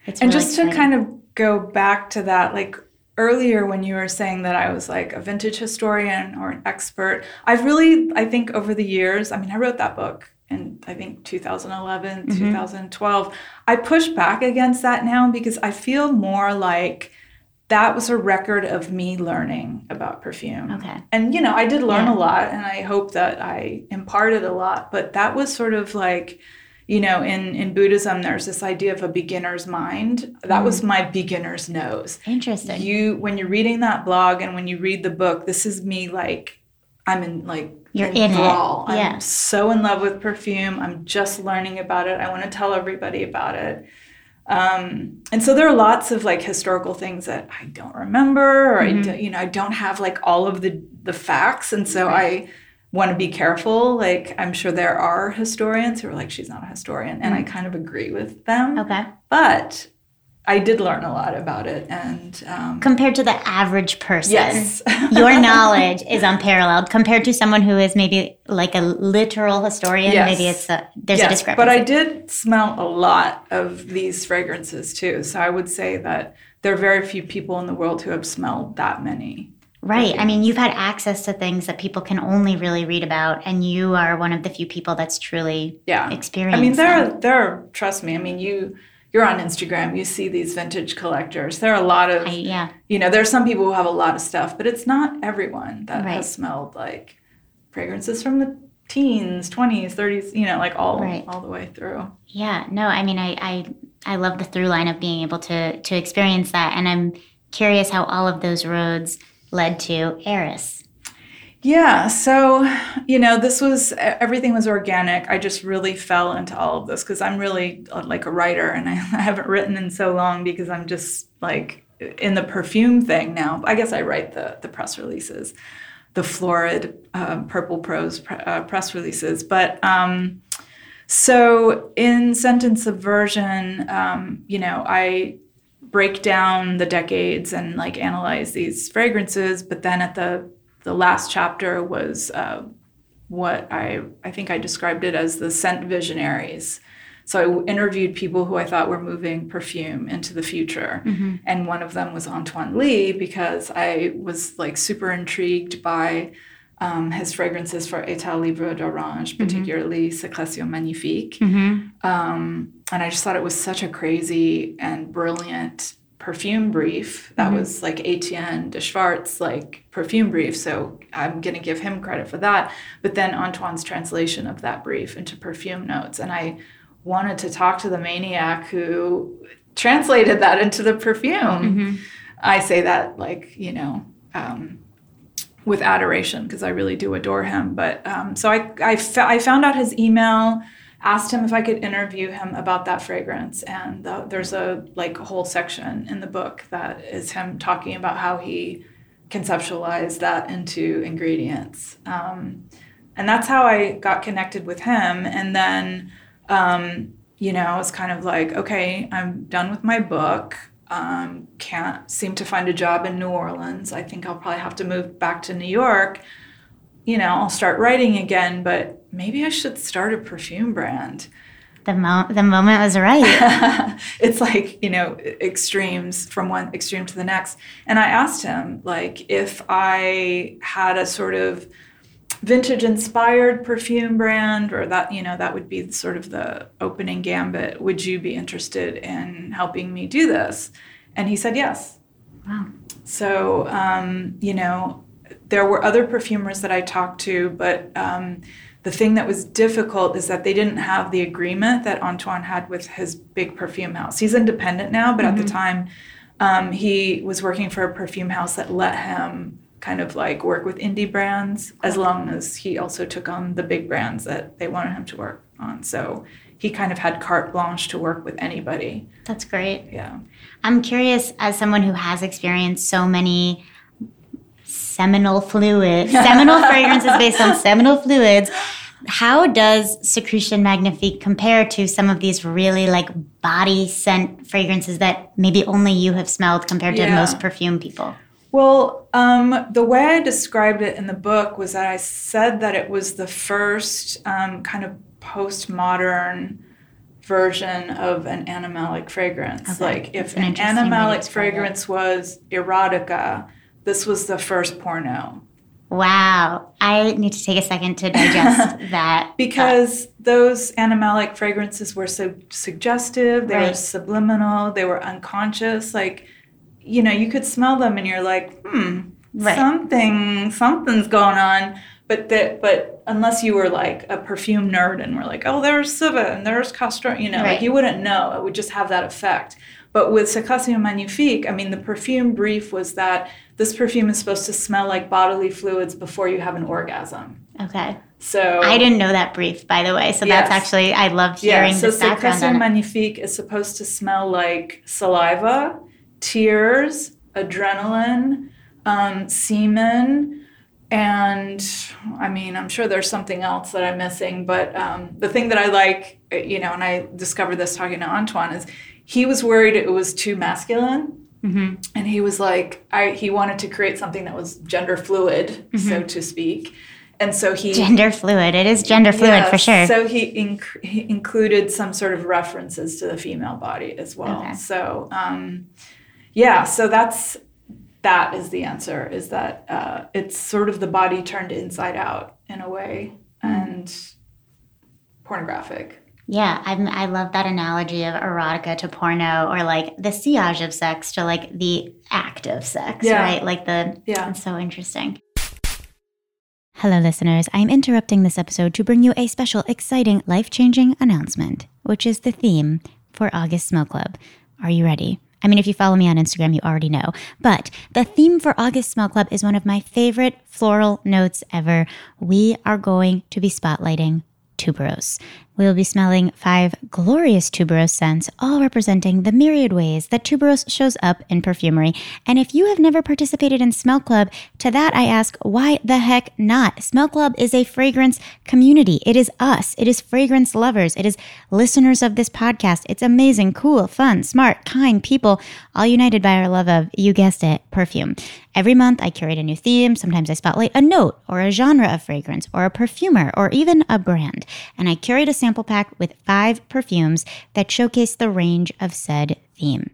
it's and really just to kind of go back to that like earlier when you were saying that i was like a vintage historian or an expert i've really i think over the years i mean i wrote that book in i think 2011 Mm-hmm. 2012 i push back against that now because i feel more like that was a record of me learning about perfume Okay. and you know i did learn Yeah. a lot and i hope that i imparted a lot but that was sort of like you know in in buddhism there's this idea of a beginner's mind that Mm. was my beginner's nose Interesting. you when you're reading that blog and when you read the book this is me like i'm in like You're in it. enthrall. Yeah. i'm so in love with perfume i'm just learning about it i want to tell everybody about it um, and so there are lots of like historical things that I don't remember, or I Mm-hmm. do, you know I don't have like all of the the facts, and so I want to be careful. Like I'm sure there are historians who are like she's not a historian, and I kind of agree with them. Mm. Okay. But I did learn a lot about it, and um, Compared to the average person, yes, your knowledge is unparalleled compared to someone who is maybe like a literal historian. Yes. Maybe it's a, there's a yes. discrepancy. But I did smell a lot of these fragrances too, so I would say that there are very few people in the world who have smelled that many. Right. I mean, you've had access to things that people can only really read about, and you are one of the few people that's truly Yeah. experienced. I mean, there are, there are trust me. I mean, you you're on Instagram. You see these vintage collectors. There are a lot of I, yeah. you know. There are some people who have a lot of stuff, but it's not everyone that Right. has smelled like fragrances from the teens, twenties, thirties. You know, like all Right. all the way through. Yeah, no, I mean, I, I, I love the through line of being able to to experience that, and I'm curious how all of those roads led to Eris. Yeah, so you know, this was everything was organic. I just really fell into all of this because I'm really uh, like a writer, and I, I haven't written in so long because I'm just like in the perfume thing now. I guess I write the the press releases, the florid um, purple prose pre- uh, press releases. But um, so in Scent and Subversion, um, you know, I break down the decades and like analyze these fragrances, but then at the the last chapter was uh, what I I think I described it as the scent visionaries. So I interviewed people who I thought were moving perfume into the future, and one of them was Antoine Lie because I was like super intrigued by um, his fragrances for État Libre d'Orange, particularly Sécrétion Magnifique. Um, and I just thought it was such a crazy and brilliant perfume brief. That was like Etienne de Swardt, like perfume brief. So I'm going to give him credit for that. But then Antoine's translation of that brief into perfume notes. And I wanted to talk to the maniac who translated that into the perfume. I say that like, you know, um, with adoration because I really do adore him. But um, so I, I, fa- I found out his email, asked him if I could interview him about that fragrance, and the, there's a like whole section in the book that is him talking about how he conceptualized that into ingredients. Um, and that's how I got connected with him. And then, um, you know, I was kind of like, okay, I'm done with my book. Um, can't seem to find a job in New Orleans. I think I'll probably have to move back to New York. You know, I'll start writing again, but maybe I should start a perfume brand. The mo- the moment was right. it's like you know extremes from one extreme to the next and i asked him like if i had a sort of vintage inspired perfume brand or that you know that would be sort of the opening gambit would you be interested in helping me do this and he said yes Wow. so um, you know there were other perfumers that i talked to but um, the thing that was difficult is that they didn't have the agreement that antoine had with his big perfume house he's independent now but at the time um, he was working for a perfume house that let him kind of like work with indie brands as long as he also took on the big brands that they wanted him to work on. So he kind of had carte blanche to work with anybody. That's great. Yeah. I'm curious, as someone who has experienced so many seminal fluid, seminal fragrances based on seminal fluids, how does Secretion Magnifique compare to some of these really like body scent fragrances that maybe only you have smelled compared to Yeah. most perfume people? Well, um, the way I described it in the book was that I said that it was the first um, kind of postmodern version of an animalic fragrance. Okay. Like That's if an an interesting way to animalic fragrance was erotica, this was the first porno. Wow. I need to take a second to digest that. Because those animalic fragrances were so suggestive, they were subliminal, they were unconscious. Like, you know, you could smell them and you're like, hmm, Right. something, something's going on. But that, but unless you were like a perfume nerd and were like, oh, there's civet and there's Castro, you know, Right. like you wouldn't know. It would just have that effect. But with Sécrétion Magnifique, I mean, the perfume brief was that this perfume is supposed to smell like bodily fluids before you have an orgasm. Okay. So I didn't know that brief, by the way. So that's actually, I love Yeah, hearing so this background it. Magnifique is supposed to smell like saliva, tears, adrenaline, um, semen, and I mean, I'm sure there's something else that I'm missing, but um, the thing that I like, you know, and I discovered this talking to Antoine, is he was worried it was too masculine. hmm And he was like, I, he wanted to create something that was gender fluid, Mm-hmm. so to speak. And so he Gender fluid. It is gender fluid for sure. So he, inc- he included some sort of references to the female body as well. Okay. So um, yeah, so that's that is the answer. Is that uh, it's sort of the body turned inside out in a way and pornographic. Yeah, I'm, I love that analogy of erotica to porno or like the sillage of sex to like the act of sex, Yeah. right? Like the, Yeah. it's so interesting. Hello, listeners. I'm interrupting this episode to bring you a special, exciting, life changing announcement, which is the theme for August Smell Club. Are you ready? I mean, if you follow me on Instagram, you already know. But the theme for August Smell Club is one of my favorite floral notes ever. We are going to be spotlighting tuberose. We will be smelling five glorious tuberose scents, all representing the myriad ways that tuberose shows up in perfumery. And if you have never participated in Smell Club, to that I ask, why the heck not? Smell Club is a fragrance community. It is us. It is fragrance lovers. It is listeners of this podcast. It's amazing, cool, fun, smart, kind people, all united by our love of, you guessed it, perfume. Every month, I curate a new theme. Sometimes I spotlight a note or a genre of fragrance or a perfumer or even a brand. And I curate a sample pack with five perfumes that showcase the range of said theme.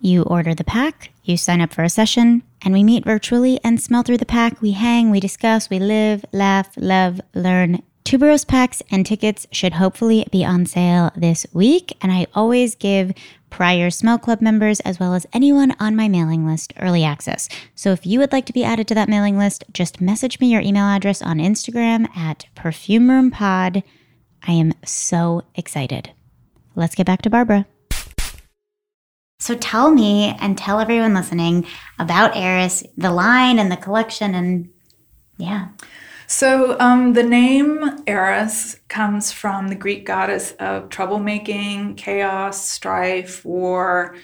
You order the pack, you sign up for a session, and we meet virtually and smell through the pack. We hang, we discuss, we live, laugh, love, learn. Tuberose packs and tickets should hopefully be on sale this week, and I always give prior Smell Club members as well as anyone on my mailing list early access. So if you would like to be added to that mailing list, just message me your email address on Instagram at Perfume Room Pod. I am so excited. Let's get back to Barbara. So tell me and tell everyone listening about Eris, the line and the collection, and yeah. So um, the name Eris comes from the Greek goddess of troublemaking, chaos, strife, war,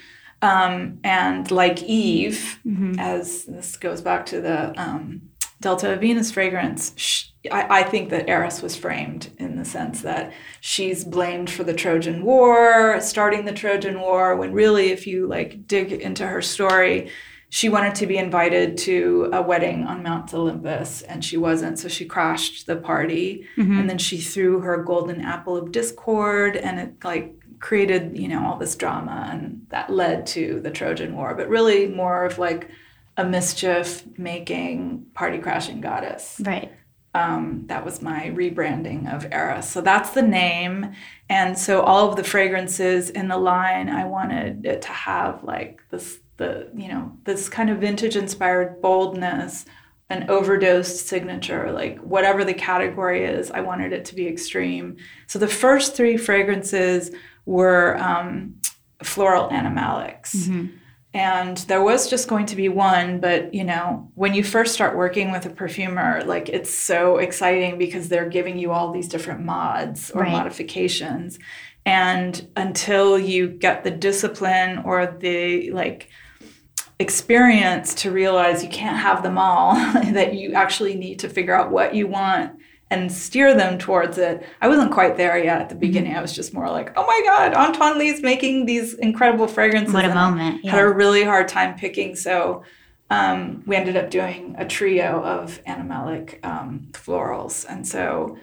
um, and like Eve, as this goes back to the um, Delta of Venus fragrance. sh I, I think that Eris was framed in the sense that she's blamed for the Trojan War, starting the Trojan War, when really, if you like dig into her story, she wanted to be invited to a wedding on Mount Olympus and she wasn't. So she crashed the party mm-hmm. and then she threw her golden apple of discord and it like created, you know, all this drama and that led to the Trojan War, but really more of like a mischief making party crashing goddess. Right. Um, that was my rebranding of Era. So that's the name. And so all of the fragrances in the line, I wanted it to have like this, the, you know, this kind of vintage inspired boldness, an overdosed signature, like whatever the category is, I wanted it to be extreme. So the first three fragrances were um, floral animalics. Mm-hmm and there was just going to be one but you know when you first start working with a perfumer like it's so exciting because they're giving you all these different mods or right. modifications and until you get the discipline or the like experience to realize you can't have them all that you actually need to figure out what you want and steer them towards it. I wasn't quite there yet at the mm-hmm. beginning. I was just more like, oh my God, Antoine Lie's making these incredible fragrances. What a moment. Yeah. Had a really hard time picking. So um, we ended up doing a trio of animalic um, florals. And so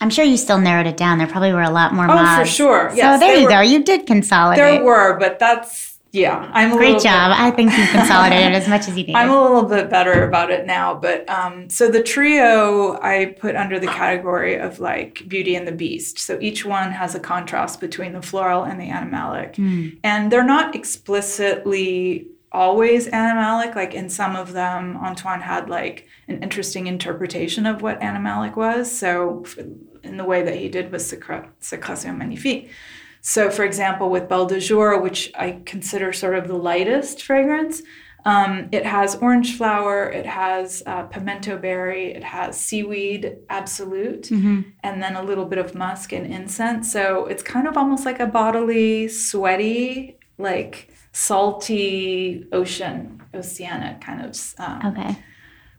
I'm sure you still narrowed it down. There probably were a lot more oh, mods. for sure. Yes, so there you were, go. You did consolidate. There were, but that's yeah, I'm a great job. Bit, I think you consolidated as much as you did. I'm a little bit better about it now, but um, so the trio I put under the category of like Beauty and the Beast. So each one has a contrast between the floral and the animalic, mm. and they're not explicitly always animalic. Like in some of them, Antoine had like an interesting interpretation of what animalic was. So in the way that he did with Secre- Sécrétion Magnifique. So, for example, with Belle de Jour, which I consider sort of the lightest fragrance, um, it has orange flower, it has uh, pimento berry, it has seaweed absolute, mm-hmm. and then a little bit of musk and incense. So it's kind of almost like a bodily, sweaty, like salty ocean, oceanic kind of um, okay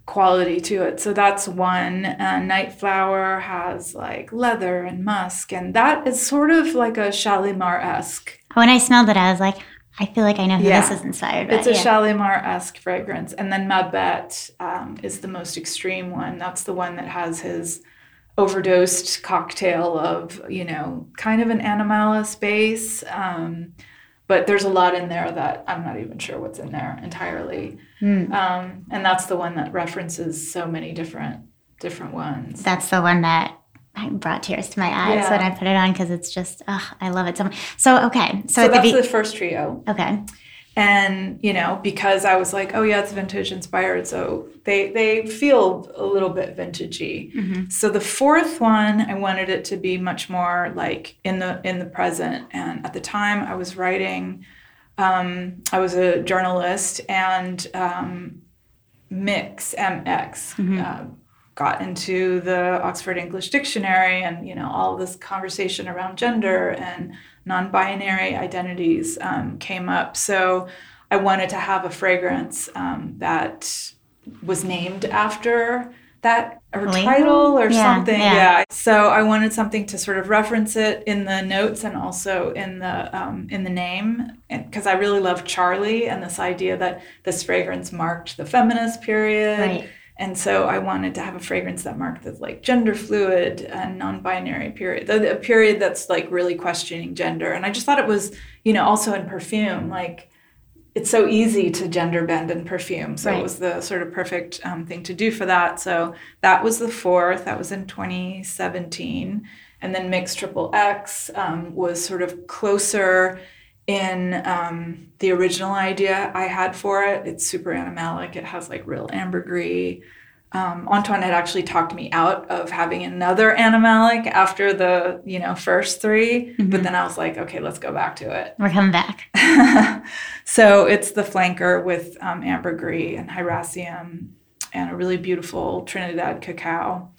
quality to it. So that's one. Uh, Night Flower has like leather and musk, and that is sort of like a Shalimar esque. When I smelled it, I was like, I feel like I know who yeah. this is inspired by. It's a yeah. Shalimar esque fragrance. And then Ma Bête um, is the most extreme one. That's the one that has his overdosed cocktail of, you know, kind of an animalis base. Um, but there's a lot in there that I'm not even sure what's in there entirely. Mm. Um, and that's the one that references so many different different ones. That's the one that brought tears to my eyes yeah. when I put it on because it's just, oh, I love it so much. So okay, so, so that's the, be- the first trio. Okay, and you know because i was like oh yeah it's vintage inspired so they they feel a little bit vintagey mm-hmm. so the fourth one i wanted it to be much more like in the in the present and at the time i was writing um, i was a journalist and um, mix mx mm-hmm. uh, got into the oxford english dictionary and you know all this conversation around gender and non binary identities um, came up. So I wanted to have a fragrance um, that was named after that or title or yeah, something. Yeah. yeah. So I wanted something to sort of reference it in the notes and also in the um, in the name, because I really love Charlie and this idea that this fragrance marked the feminist period. Right. And so I wanted to have a fragrance that marked the like gender fluid and non-binary period, a period that's like really questioning gender. And I just thought it was, you know, also in perfume, like it's so easy to gender bend in perfume. So right. it was the sort of perfect um, thing to do for that. So that was the fourth. That was in 2017. And then Mix Triple X um, was sort of closer in um, the original idea I had for it. It's super animalic. It has like real ambergris. Um, Antoine had actually talked me out of having another animalic after the you know first 3 mm-hmm. but then I was like, okay, let's go back to it. We're coming back. so it's the flanker with um, ambergris and hyraceum and a really beautiful Trinidad cacao.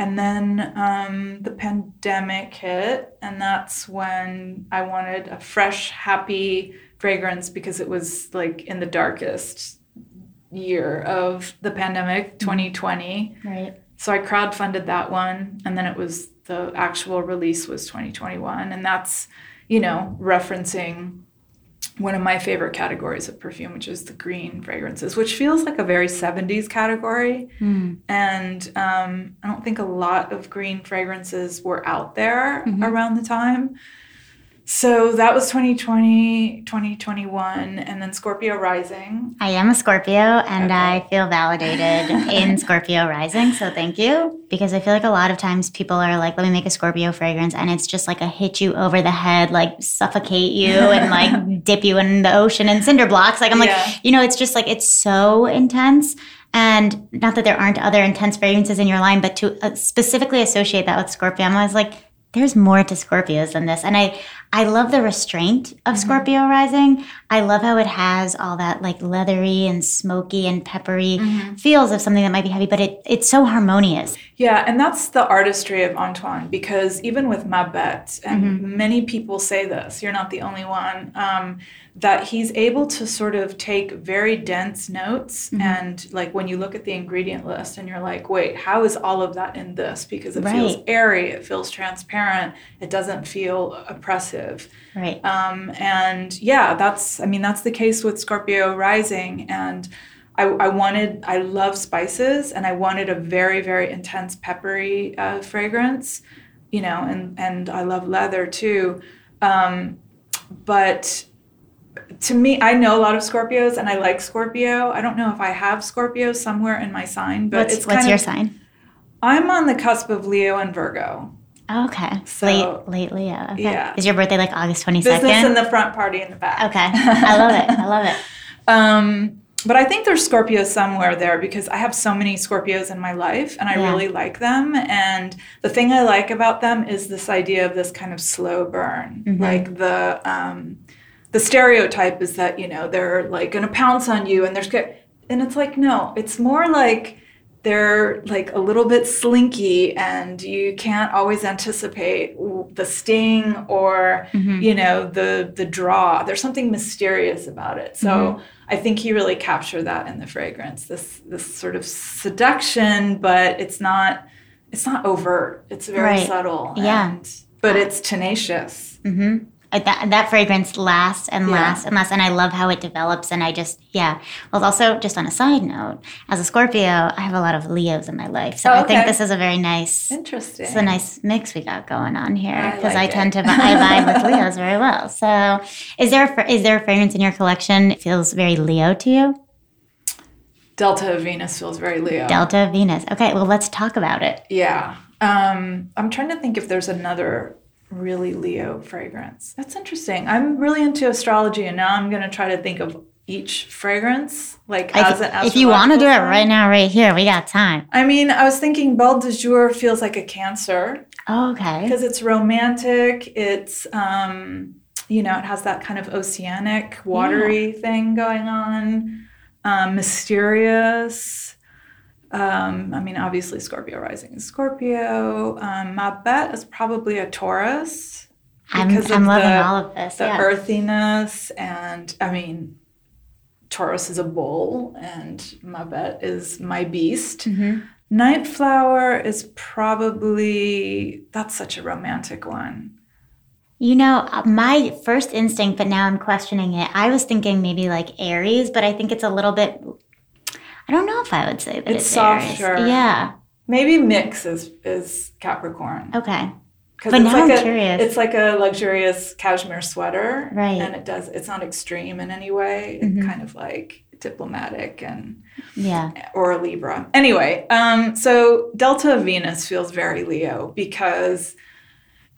And then um, the pandemic hit, and that's when I wanted a fresh, happy fragrance because it was like in the darkest year of the pandemic, 2020. Mm-hmm. Right. So I crowdfunded that one, and then it was the actual release was 2021, and that's you know referencing one of my favorite categories of perfume, which is the green fragrances, which feels like a very 70s category. Mm. And um, I don't think a lot of green fragrances were out there mm-hmm. around the time. So that was 2020, 2021, and then Scorpio rising. I am a Scorpio and okay. I feel validated in Scorpio rising. So thank you. Because I feel like a lot of times people are like, let me make a Scorpio fragrance. And it's just like a hit you over the head, like suffocate you and like dip you in the ocean and cinder blocks. Like, I'm yeah. like, you know, it's just like, it's so intense. And not that there aren't other intense fragrances in your line, but to uh, specifically associate that with Scorpio, I was like, there's more to Scorpios than this. And I, I love the restraint of mm-hmm. Scorpio rising. I love how it has all that like leathery and smoky and peppery mm-hmm. feels of something that might be heavy, but it, it's so harmonious. Yeah, and that's the artistry of Antoine because even with Ma Bête, and mm-hmm. many people say this, you're not the only one. Um, that he's able to sort of take very dense notes mm-hmm. and like when you look at the ingredient list and you're like wait how is all of that in this because it right. feels airy it feels transparent it doesn't feel oppressive right um, and yeah that's i mean that's the case with scorpio rising and I, I wanted i love spices and i wanted a very very intense peppery uh, fragrance you know and and i love leather too um, but to me, I know a lot of Scorpios and I like Scorpio. I don't know if I have Scorpio somewhere in my sign, but what's, it's what's your of, sign? I'm on the cusp of Leo and Virgo. Okay. So, late, late Leo. Okay. Yeah. Is your birthday like August 22nd? Business in the front, party in the back. Okay. I love it. I love it. um, but I think there's Scorpios somewhere there because I have so many Scorpios in my life and I yeah. really like them. And the thing I like about them is this idea of this kind of slow burn, mm-hmm. like the um, the stereotype is that you know they're like going to pounce on you and they're and it's like no it's more like they're like a little bit slinky and you can't always anticipate the sting or mm-hmm. you know the the draw there's something mysterious about it so mm-hmm. i think he really captured that in the fragrance this this sort of seduction but it's not it's not overt it's very right. subtle yeah and, but it's tenacious mm-hmm that that fragrance lasts and lasts yeah. and lasts and i love how it develops and i just yeah. Well also just on a side note as a scorpio i have a lot of leos in my life so oh, okay. i think this is a very nice interesting it's a nice mix we got going on here because I, like I tend to i vibe with leos very well. So is there a, is there a fragrance in your collection that feels very leo to you? Delta venus feels very leo. Delta venus. Okay well let's talk about it. Yeah um, i'm trying to think if there's another really Leo fragrance. That's interesting. I'm really into astrology, and now I'm going to try to think of each fragrance like I, as an If you want to do it right now, right here, we got time. I mean, I was thinking Belle de Jour feels like a Cancer. Oh, okay. Because it's romantic. It's um, you know, it has that kind of oceanic, watery yeah. thing going on. Um, mysterious. Um, I mean, obviously, Scorpio rising is Scorpio. Um, Ma Bête is probably a Taurus. I'm, I'm loving the, all of this. The yeah. earthiness, and I mean, Taurus is a bull, and my Bête is my beast. Mm-hmm. Night flower is probably that's such a romantic one. You know, uh, my first instinct, but now I'm questioning it. I was thinking maybe like Aries, but I think it's a little bit I don't know if I would say that it's, it's softer. Yeah. Maybe mix is is Capricorn. Okay. But it's now like I'm a, curious. It's like a luxurious cashmere sweater, right? And it does. It's not extreme in any way. Mm-hmm. It's kind of like diplomatic and yeah, or a Libra. Anyway, um, so Delta Venus feels very Leo because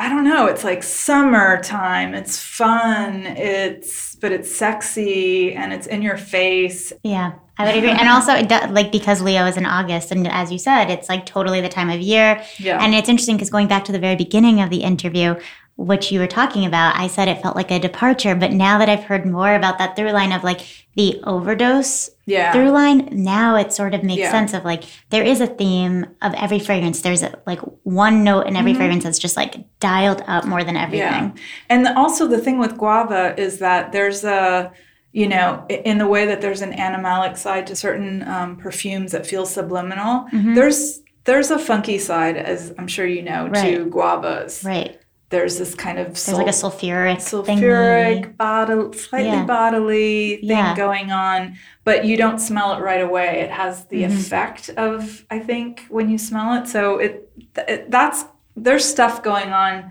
I don't know. It's like summertime. It's fun. It's but it's sexy and it's in your face. Yeah. I would agree. And also, it does, like, because Leo is in August, and as you said, it's like totally the time of year. Yeah. And it's interesting because going back to the very beginning of the interview, which you were talking about, I said it felt like a departure. But now that I've heard more about that through line of like the overdose yeah. through line, now it sort of makes yeah. sense of like there is a theme of every fragrance. There's a, like one note in every mm-hmm. fragrance that's just like dialed up more than everything. Yeah. And also, the thing with guava is that there's a you know, in the way that there's an animalic side to certain um, perfumes that feel subliminal, mm-hmm. there's there's a funky side, as I'm sure you know, right. to guavas. Right. There's this kind of there's like a sulfuric, sulfuric, bottle, slightly yeah. bodily thing yeah. going on, but you don't smell it right away. It has the mm-hmm. effect of, I think, when you smell it. So it, it that's there's stuff going on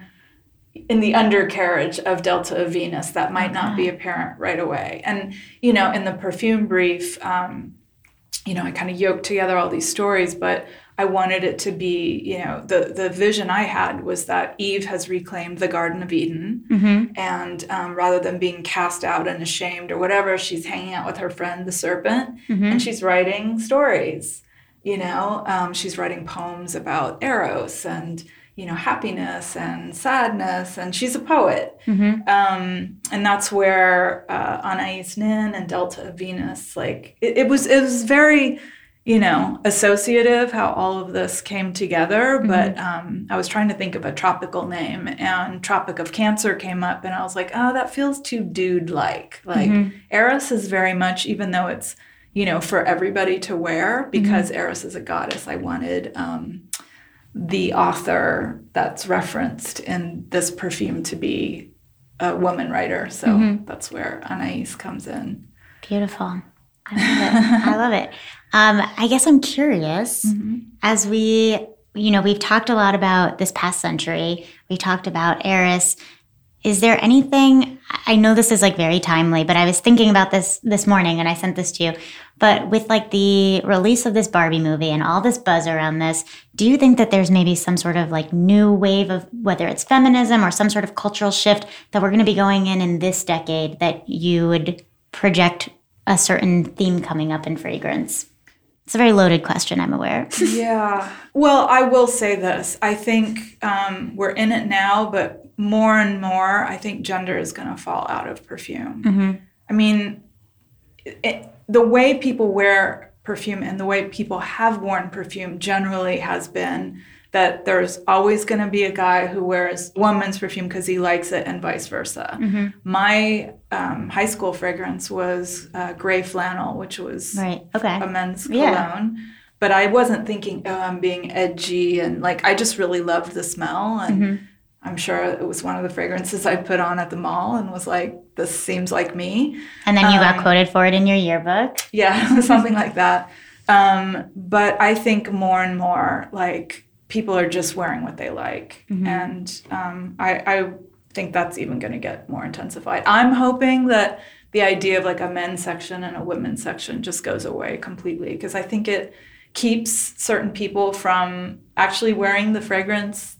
in the undercarriage of Delta of Venus that might not be apparent right away. And, you know, in the perfume brief, um, you know, I kind of yoked together all these stories, but I wanted it to be, you know, the, the vision I had was that Eve has reclaimed the Garden of Eden. Mm-hmm. And um, rather than being cast out and ashamed or whatever, she's hanging out with her friend, the serpent, Mm-hmm. and she's writing stories. You know, um, she's writing poems about Eros and, you know, happiness and sadness, and she's a poet. Mm-hmm. Um, and that's where uh, Anais Nin and Delta Venus, like, it, it was, it was very, you know, associative how all of this came together. But um, I was trying to think of a tropical name, and Tropic of Cancer came up, and I was like, oh, that feels too dude like. Like, Eris is very much, even though it's, you know, for everybody to wear, because Eris is a goddess, I wanted. Um, the author that's referenced in this perfume to be a woman writer. So that's where Anais comes in. Beautiful. I love it. I love it. Um, I guess I'm curious as we, you know, we've talked a lot about this past century. We talked about Eris. Is there anything? I know this is like very timely, but I was thinking about this this morning, and I sent this to you. But with like the release of this Barbie movie and all this buzz around this, do you think that there's maybe some sort of like new wave of whether it's feminism or some sort of cultural shift that we're going to be going in in this decade that you would project a certain theme coming up in fragrance? It's a very loaded question, I'm aware. Yeah. Well, I will say this. I think um, we're in it now, but more and more, I think gender is going to fall out of perfume. I mean, it, the way people wear perfume and the way people have worn perfume generally has been that there's always going to be a guy who wears woman's perfume because he likes it and vice versa. My um, high school fragrance was uh, Grey Flannel, which was Right. Okay. a men's Yeah. cologne. But I wasn't thinking, oh, I'm being edgy. And like, I just really loved the smell. And Mm-hmm. I'm sure it was one of the fragrances I put on at the mall and was like, this seems like me. And then you got Um, quoted for it in your yearbook. Yeah, something like that. Um, but I think more and more, like, people are just wearing what they like. And um, I, I think that's even going to get more intensified. I'm hoping that the idea of like a men's section and a women's section just goes away completely because I think it keeps certain people from actually wearing the fragrance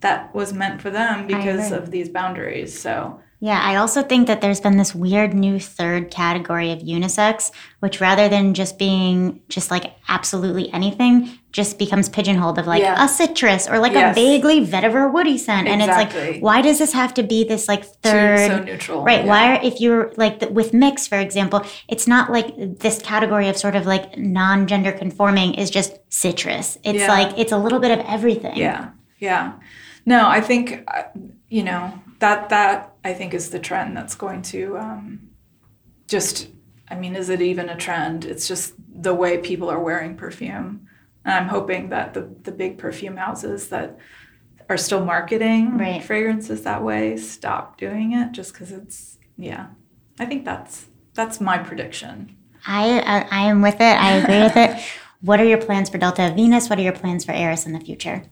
that was meant for them because of these boundaries. So, Yeah, I also think that there's been this weird new third category of unisex, which rather than just being just like absolutely anything, just becomes pigeonholed of like Yeah. a citrus or like Yes. a vaguely vetiver woody scent. And it's like, why does this have to be this like third? so neutral. Right. Yeah. Why are, if you're like the, with mix, for example, it's not like this category of sort of like non gender conforming is just citrus. It's Yeah. like, it's a little bit of everything. Yeah, yeah. No, I think uh, you know that that I think is the trend that's going to um, just. I mean, is it even a trend? It's just the way people are wearing perfume, and I'm hoping that the the big perfume houses that are still marketing Right. fragrances that way stop doing it just because it's yeah. I think that's that's my prediction. I, I I am with it. I agree with it. What are your plans for Delta Venus? What are your plans for Eris in the future?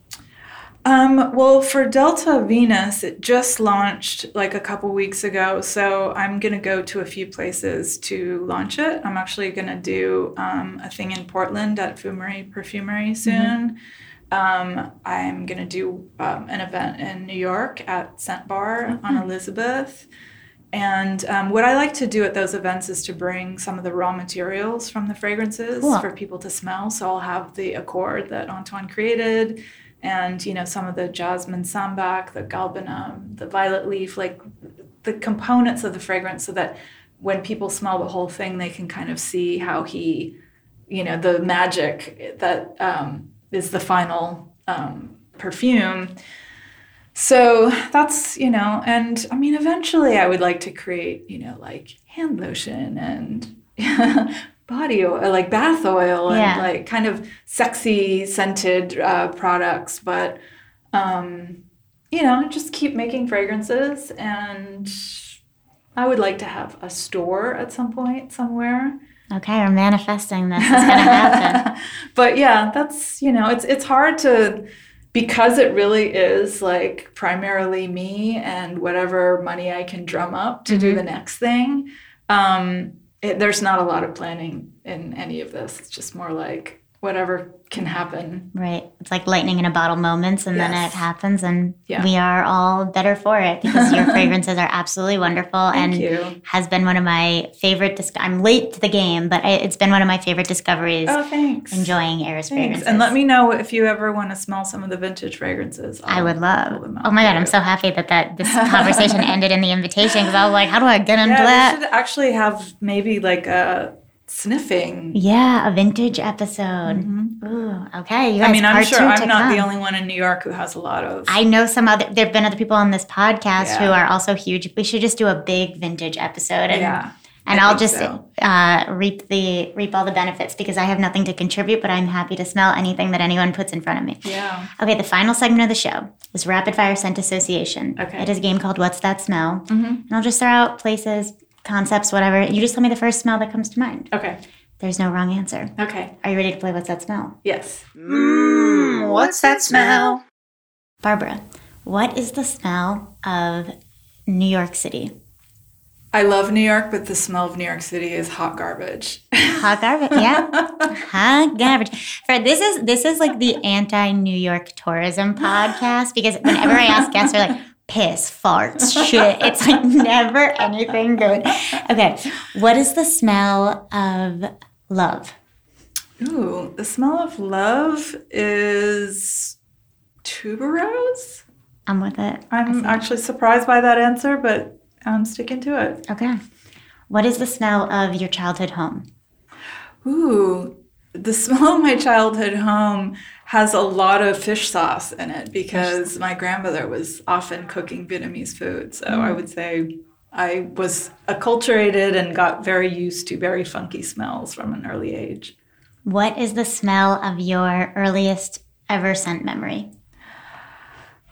Um, well, for Delta Venus, it just launched like a couple weeks ago. So I'm going to go to a few places to launch it. I'm actually going to do um, a thing in Portland at Fumerie Perfumery soon. Um, I'm going to do um, an event in New York at Scent Bar on Elizabeth. And um, what I like to do at those events is to bring some of the raw materials from the fragrances Cool. for people to smell. So I'll have the accord that Antoine created, and you know some of the jasmine sambac, the galbanum, the violet leaf, like the components of the fragrance, so that when people smell the whole thing, they can kind of see how he, you know, the magic that um, is the final um, perfume. So that's, you know, and I mean, eventually I would like to create, you know, like hand lotion and body oil, like bath oil Yeah. and like kind of sexy scented uh, products. But, um, you know, just keep making fragrances. And I would like to have a store at some point somewhere. Okay, we're manifesting this. It's gonna happen. but yeah, that's you know, it's it's hard to because it really is like primarily me and whatever money I can drum up to do Mm-hmm. the next thing, um, it, there's not a lot of planning in any of this. It's just more like whatever can happen. Right. It's like lightning in a bottle moments, and then it happens, and Yeah. we are all better for it because your fragrances are absolutely wonderful Thank and you. has been one of my favorite. Dis- I'm late to the game, but it's been one of my favorite discoveries. Oh, thanks. Enjoying Eris fragrances. And let me know if you ever want to smell some of the vintage fragrances. I I'll would love. Oh my god, I'm so happy that that this conversation ended in the invitation because I was like, how do I get into Yeah, that? we should actually have maybe like a sniffing. Yeah, a vintage episode. Ooh, okay. Mm-hmm. I mean, I'm sure I'm not the only one in New York who has a lot of. I know some other. There have been other people on this podcast who are also huge. We should just do a big vintage episode, and yeah. and I I'll just so. uh, reap the reap all the benefits because I have nothing to contribute, but I'm happy to smell anything that anyone puts in front of me. Yeah. Okay, the final segment of the show is rapid fire scent association. Okay. It is a game called What's That Smell? Mhm. And I'll just throw out places, concepts, whatever. You just tell me the first smell that comes to mind. Okay. There's no wrong answer. Okay. Are you ready to play What's That Smell? Yes. Mmm, what's that smell? Barbara, what is the smell of New York City? I love New York, but the smell of New York City is hot garbage. Hot garbage, yeah. Hot garbage. Fred, this is this is like the anti New York tourism podcast because whenever I ask guests, they're like piss, farts, shit. It's like never anything good. Okay, what is the smell of love? Ooh, the smell of love is tuberose. I'm with it. I'm actually surprised by that answer, but I'm sticking to it. Okay. What is the smell of your childhood home? Ooh, the smell of my childhood home has a lot of fish sauce in it because my grandmother was often cooking Vietnamese food. So I would say I was acculturated and got very used to very funky smells from an early age. What is the smell of your earliest ever scent memory?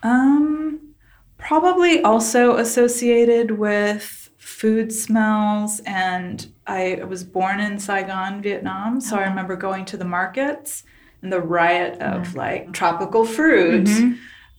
Um, probably also associated with food smells. And I was born in Saigon, Vietnam. So I remember going to the markets and the riot of like tropical fruit.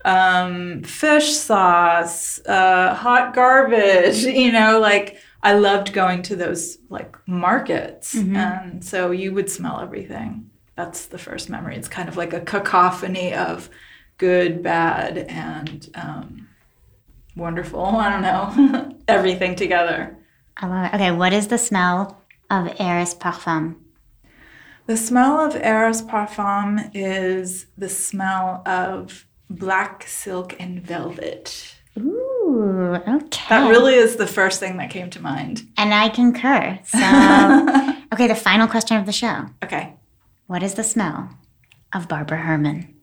Um, fish sauce, uh, hot garbage, you know, like I loved going to those like markets. And so you would smell everything. That's the first memory. It's kind of like a cacophony of good, bad, and um, wonderful. I don't know. everything together. I love it. Okay, what is the smell of Eris Parfum? The smell of Eris Parfum is the smell of black silk and velvet. Ooh, okay. That really is the first thing that came to mind. And I concur. So, okay, the final question of the show. Okay. What is the smell of Barbara Herman?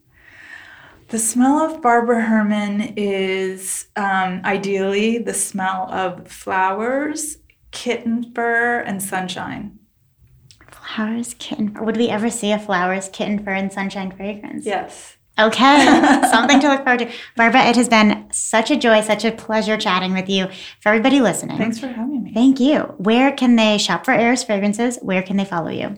The smell of Barbara Herman is um, ideally the smell of flowers, kitten fur, and sunshine. Flowers, kitten. Would we ever see a flowers, kitten fur, and sunshine fragrance? Yes. Okay, something to look forward to. Barbara, it has been such a joy, such a pleasure chatting with you. For everybody listening, Thanks for having me. thank you. Where can they shop for Eris fragrances? Where can they follow you?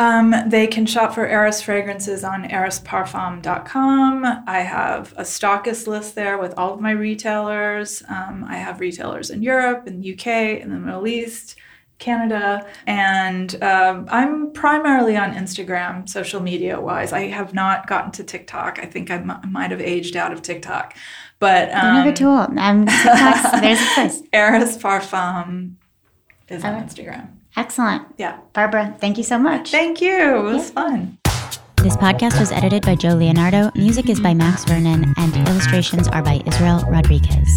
Um, they can shop for Eris fragrances on erisparfum.com. I have a stockist list there with all of my retailers. Um, I have retailers in Europe, in the UK, in the Middle East, Canada, and um, I'm primarily on Instagram, social media wise. I have not gotten to TikTok. I think I m- might have aged out of TikTok, but You're never um, too old. I'm TikTok's, there's a place. Eris Parfum is on Okay. Instagram. Excellent. Yeah. Barbara, thank you so much. Thank you. It was fun. This podcast was edited by Joe Leonardo. Music is by Max Vernon, and illustrations are by Israel Rodriguez.